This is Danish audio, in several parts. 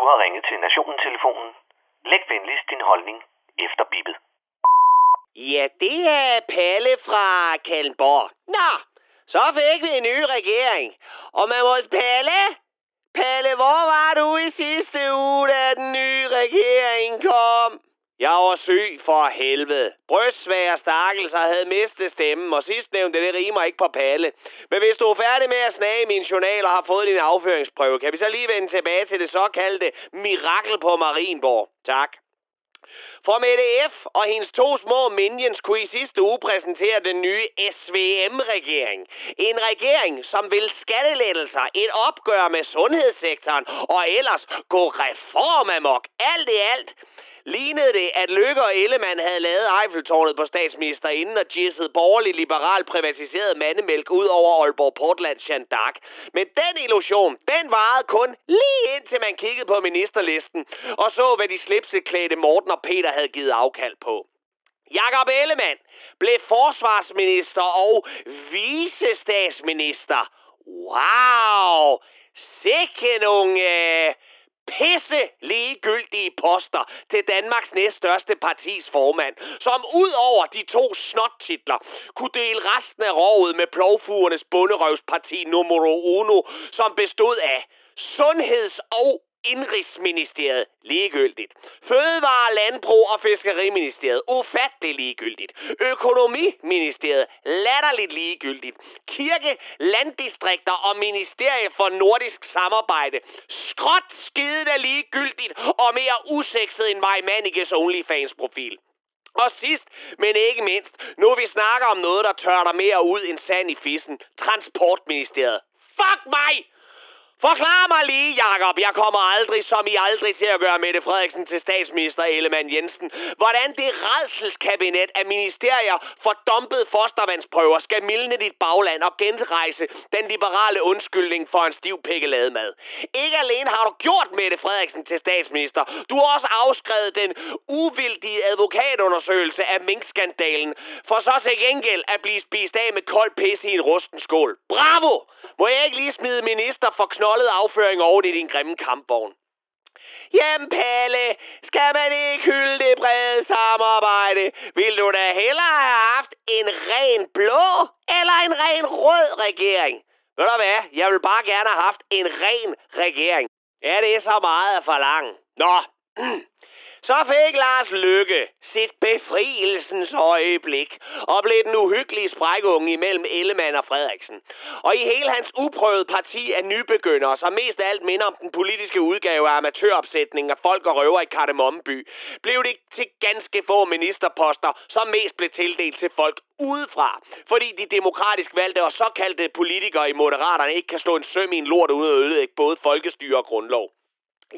Du har ringet til Nationen-telefonen. Læg venligst din holdning efter bippet. Ja, det er Palle fra Kalmborg. Nå, så fik vi en ny regering. Og man må... Palle? Palle, hvor var du i sidste uge, da den nye regering kom? Jeg var syg for helvede. Brystsvær stakkelser havde mistet stemmen, og sidst nævnte det rimer ikke på Palle. Men hvis du er færdig med at snage min journal og har fået din afføringsprøve, kan vi så lige vende tilbage til det såkaldte mirakel på Marienborg. Tak. For Mette F. og hendes to små minions kunne i sidste uge præsentere den nye SVM-regering. En regering, som vil skattelettelser, et opgør med sundhedssektoren og ellers gå reformamok. Alt i alt lignede det, at Lykke og Ellemann havde lavet Eiffeltårnet på statsministerinden og jizzet borgerlig liberal privatiseret mandemælk ud over Aalborg Portland Jean. Men den illusion, den varede kun lige indtil man kiggede på ministerlisten og så, hvad de slipseklædte Morten og Peter havde givet afkald på. Jakob Ellemann blev forsvarsminister og visestatsminister. Wow! Sikke nogle øh, pisse ligegyldige poster til Danmarks næststørste partis formand, som ud over de to snottitler kunne dele resten af rådet med plovfugernes bunderøvsparti numero uno, som bestod af sundheds- og Indrigsministeriet ligegyldigt. Fødevare, Landbrug og Fiskeriministeriet ufattelig ligegyldigt. Økonomiministeriet latterligt ligegyldigt. Kirke, landdistrikter og Ministerie for Nordisk Samarbejde skråt skidende ligegyldigt og mere usekset end Maj Manikes OnlyFans profil. Og sidst, men ikke mindst, nu vi snakker om noget, der tørter mere ud end sand i fissen. Transportministeriet. Fuck mig! Forklar mig lige, Jakob. Jeg kommer aldrig, som I aldrig til at gøre Mette Frederiksen til statsminister Ellemann Jensen. Hvordan det redselskabinet af ministerier for dumpet fostervandsprøver skal mildne dit bagland og genrejse den liberale undskyldning for en stiv pikkelademad. Ikke alene har du gjort Mette Frederiksen til statsminister, du har også afskrevet den uvildige advokatundersøgelse af minkskandalen, for så til gengæld at blive spist af med kold pisse i en rusten skål. Bravo! Må jeg ikke lige smide minister for knoldet afføring over i din grimme kampvogn? Jamen Palle, skal man ikke hylde det brede samarbejde? Vil du da hellere have haft en ren blå eller en ren rød regering? Ved du hvad, jeg vil bare gerne have haft en ren regering. Ja, det er så meget at forlange. Nå, så fik Lars Lykke sit befrielsens øjeblik og blev den uhyggelige sprækunge imellem Ellemann og Frederiksen. Og i hele hans uprøvede parti af nybegyndere, som mest af alt minder om den politiske udgave af amatøropsætningen af folk og røver i Kardemommeby, blev det til ganske få ministerposter, som mest blev tildelt til folk udefra, fordi de demokratisk valgte og såkaldte politikere i Moderaterne ikke kan stå en søm i en lort uden at ødelægge både folkestyre og grundlov.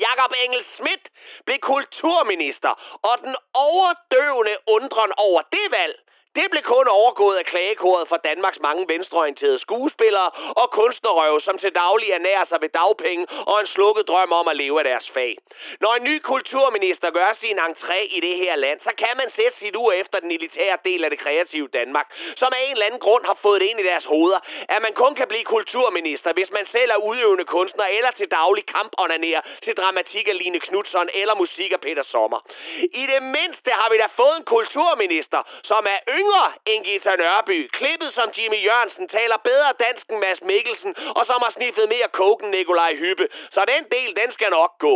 Jakob Engel Schmidt blev kulturminister, og den overdøvende undren over det valg, det blev kun overgået af klagekoret for Danmarks mange venstreorienterede skuespillere og kunstnerøve, som til daglig ernærer sig ved dagpenge og en slukket drøm om at leve af deres fag. Når en ny kulturminister gør sin entré i det her land, så kan man sætte sit ur efter den elitære del af det kreative Danmark, som af en eller anden grund har fået det ind i deres hoveder, at man kun kan blive kulturminister, hvis man selv er udøvende kunstner eller til daglig kamponanerer til dramatik af Line Knudsen eller musik af Peter Sommer. I det mindste har vi da fået en kulturminister, som er yngre end Gita Nørby, klippet som Jimmy Jørgensen, taler bedre dansk end Mads Mikkelsen, og som har sniffet mere koken Nikolaj Hyppe. Så den del, den skal nok gå.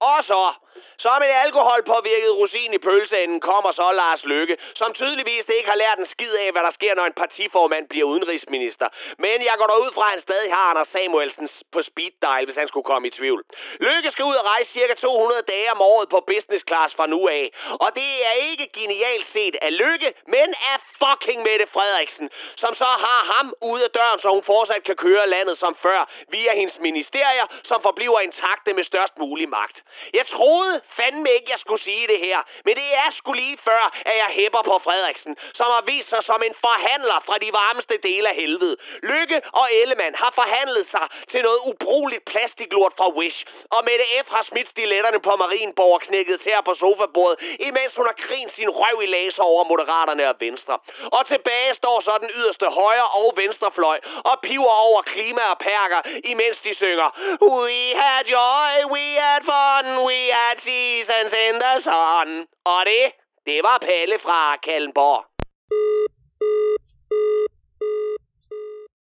Og så, som en alkoholpåvirket rosin i pølseenden kommer så Lars Lykke, som tydeligvis ikke har lært en skid af, hvad der sker, når en partiformand bliver udenrigsminister. Men jeg går da ud fra, at han stadig har Anders Samuelsen på speed dial, hvis han skulle komme i tvivl. Lykke skal ud og rejse cirka 200 dage om året på business class fra nu af. Og det er ikke genialt set af Lykke, men af fucking Mette Frederiksen, som så har ham ude af døren, så hun fortsat kan køre landet som før, via hendes ministerier, som forbliver intakte med størst mulig magt. Jeg troede fandme ikke, jeg skulle sige det her, men det er sgu lige før, at jeg hæpper på Frederiksen, som har vist sig som en forhandler fra de varmeste dele af helvede. Lykke og Ellemann har forhandlet sig til noget ubrugeligt plastiklort fra Wish, og Mette F. har smidt stiletterne på Marienborg og knækket til på sofabordet, imens hun har grint sin røv i laser over Moderaterne og Venstre. Og tilbage står så den yderste højre og venstrefløj og piver over klima og perker, imens de synger We had joy, we had fun, sådan we had seasons in the sun. Og det, det var Pelle fra Kalmborg.